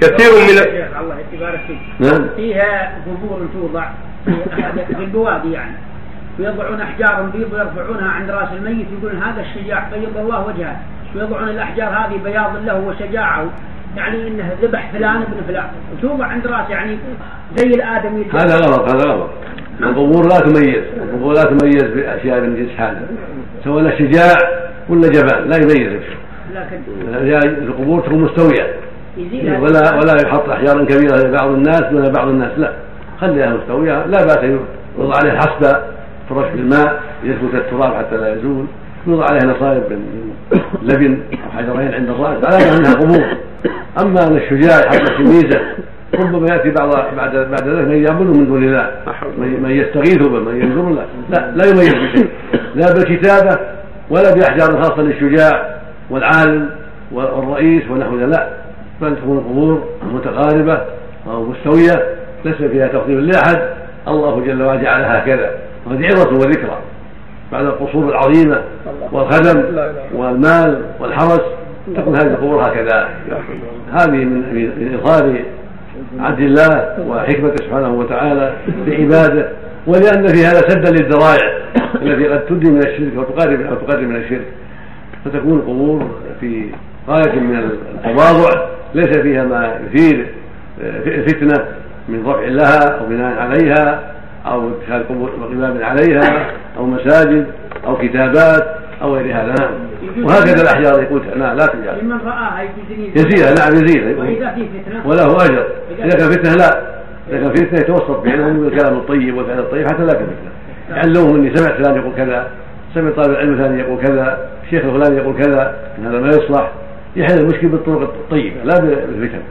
كثير من الله يبارك فيك. نعم فيها قبور توضع في البوادي يعني. ويضعون أحجار بيض ويرفعونها عند رأس الميت يقولون هذا الشجاع بيض الله وجهه. ويضعون الأحجار هذه بياض له وشجاعه. يعني إنه ذبح فلان ابن فلان. وتوضع عند راس يعني زي الادمي هذا غلط هذا غلط. القبور لا تميز. القبور لا تميز بأشياء من جنس هذا سواء شجاع ولا جبان لا يميز. لكن القبور تكون مستوية. ولا ولا يحط احجارا كبيرة لبعض الناس دون بعض الناس لا. خليها مستويه لا بأس يوضع عليها حصبه ترش بالماء يثبت التراب حتى لا يزول. يوضع عليها نصائب من لبن أو حجرين عند الرأس على انها قبور أما ان الشجاع يحط تمييزه ربما يأتي بعض بعد بعد ذلك من يعبده من دون الله. من يستغيث به من ينظر له. لا لا يميز بشيء. لا بالكتابة ولا بأحجار خاصة للشجاع والعالم والرئيس ونحو لا. بل تكون القبور متقاربة أو مستوية ليس فيها تفضيل لأحد. الله جل وعلا جعلها هكذا. وهذه عظة وذكرى. بعد القصور العظيمة والخدم والمال والحرس تكون هذه القبور هكذا. هذه من من إظهار عدل الله وحكمته سبحانه وتعالى بعباده. ولأن في هذا سدا للذرائع التي قد تدي من الشرك وتقرب تقرب من الشرك. فتكون القبور في غاية من التواضع. ليس فيها ما يثير فتنة من رفع لها أو بناء عليها أو اتخاذ قباب عليها أو مساجد أو كتابات أو غير هذا نعم. وهكذا الأحجار يقول نعم لا تجعل. لمن رآها يزيلها نعم يزيل وإذا في فتنة. وله أجر. إذا كان فتنة لا. إذا كان فتنة يتوسط بينهم بالكلام الطيب والفعل الطيب حتى لا تكون فتنة. يعلمهم اني سمعت فلان يقول كذا سمع طالب العلم الثاني يقول كذا الشيخ الفلاني يقول كذا إن هذا ما يصلح. يحل المشكل بالطرق الطيبة لا بالفتن.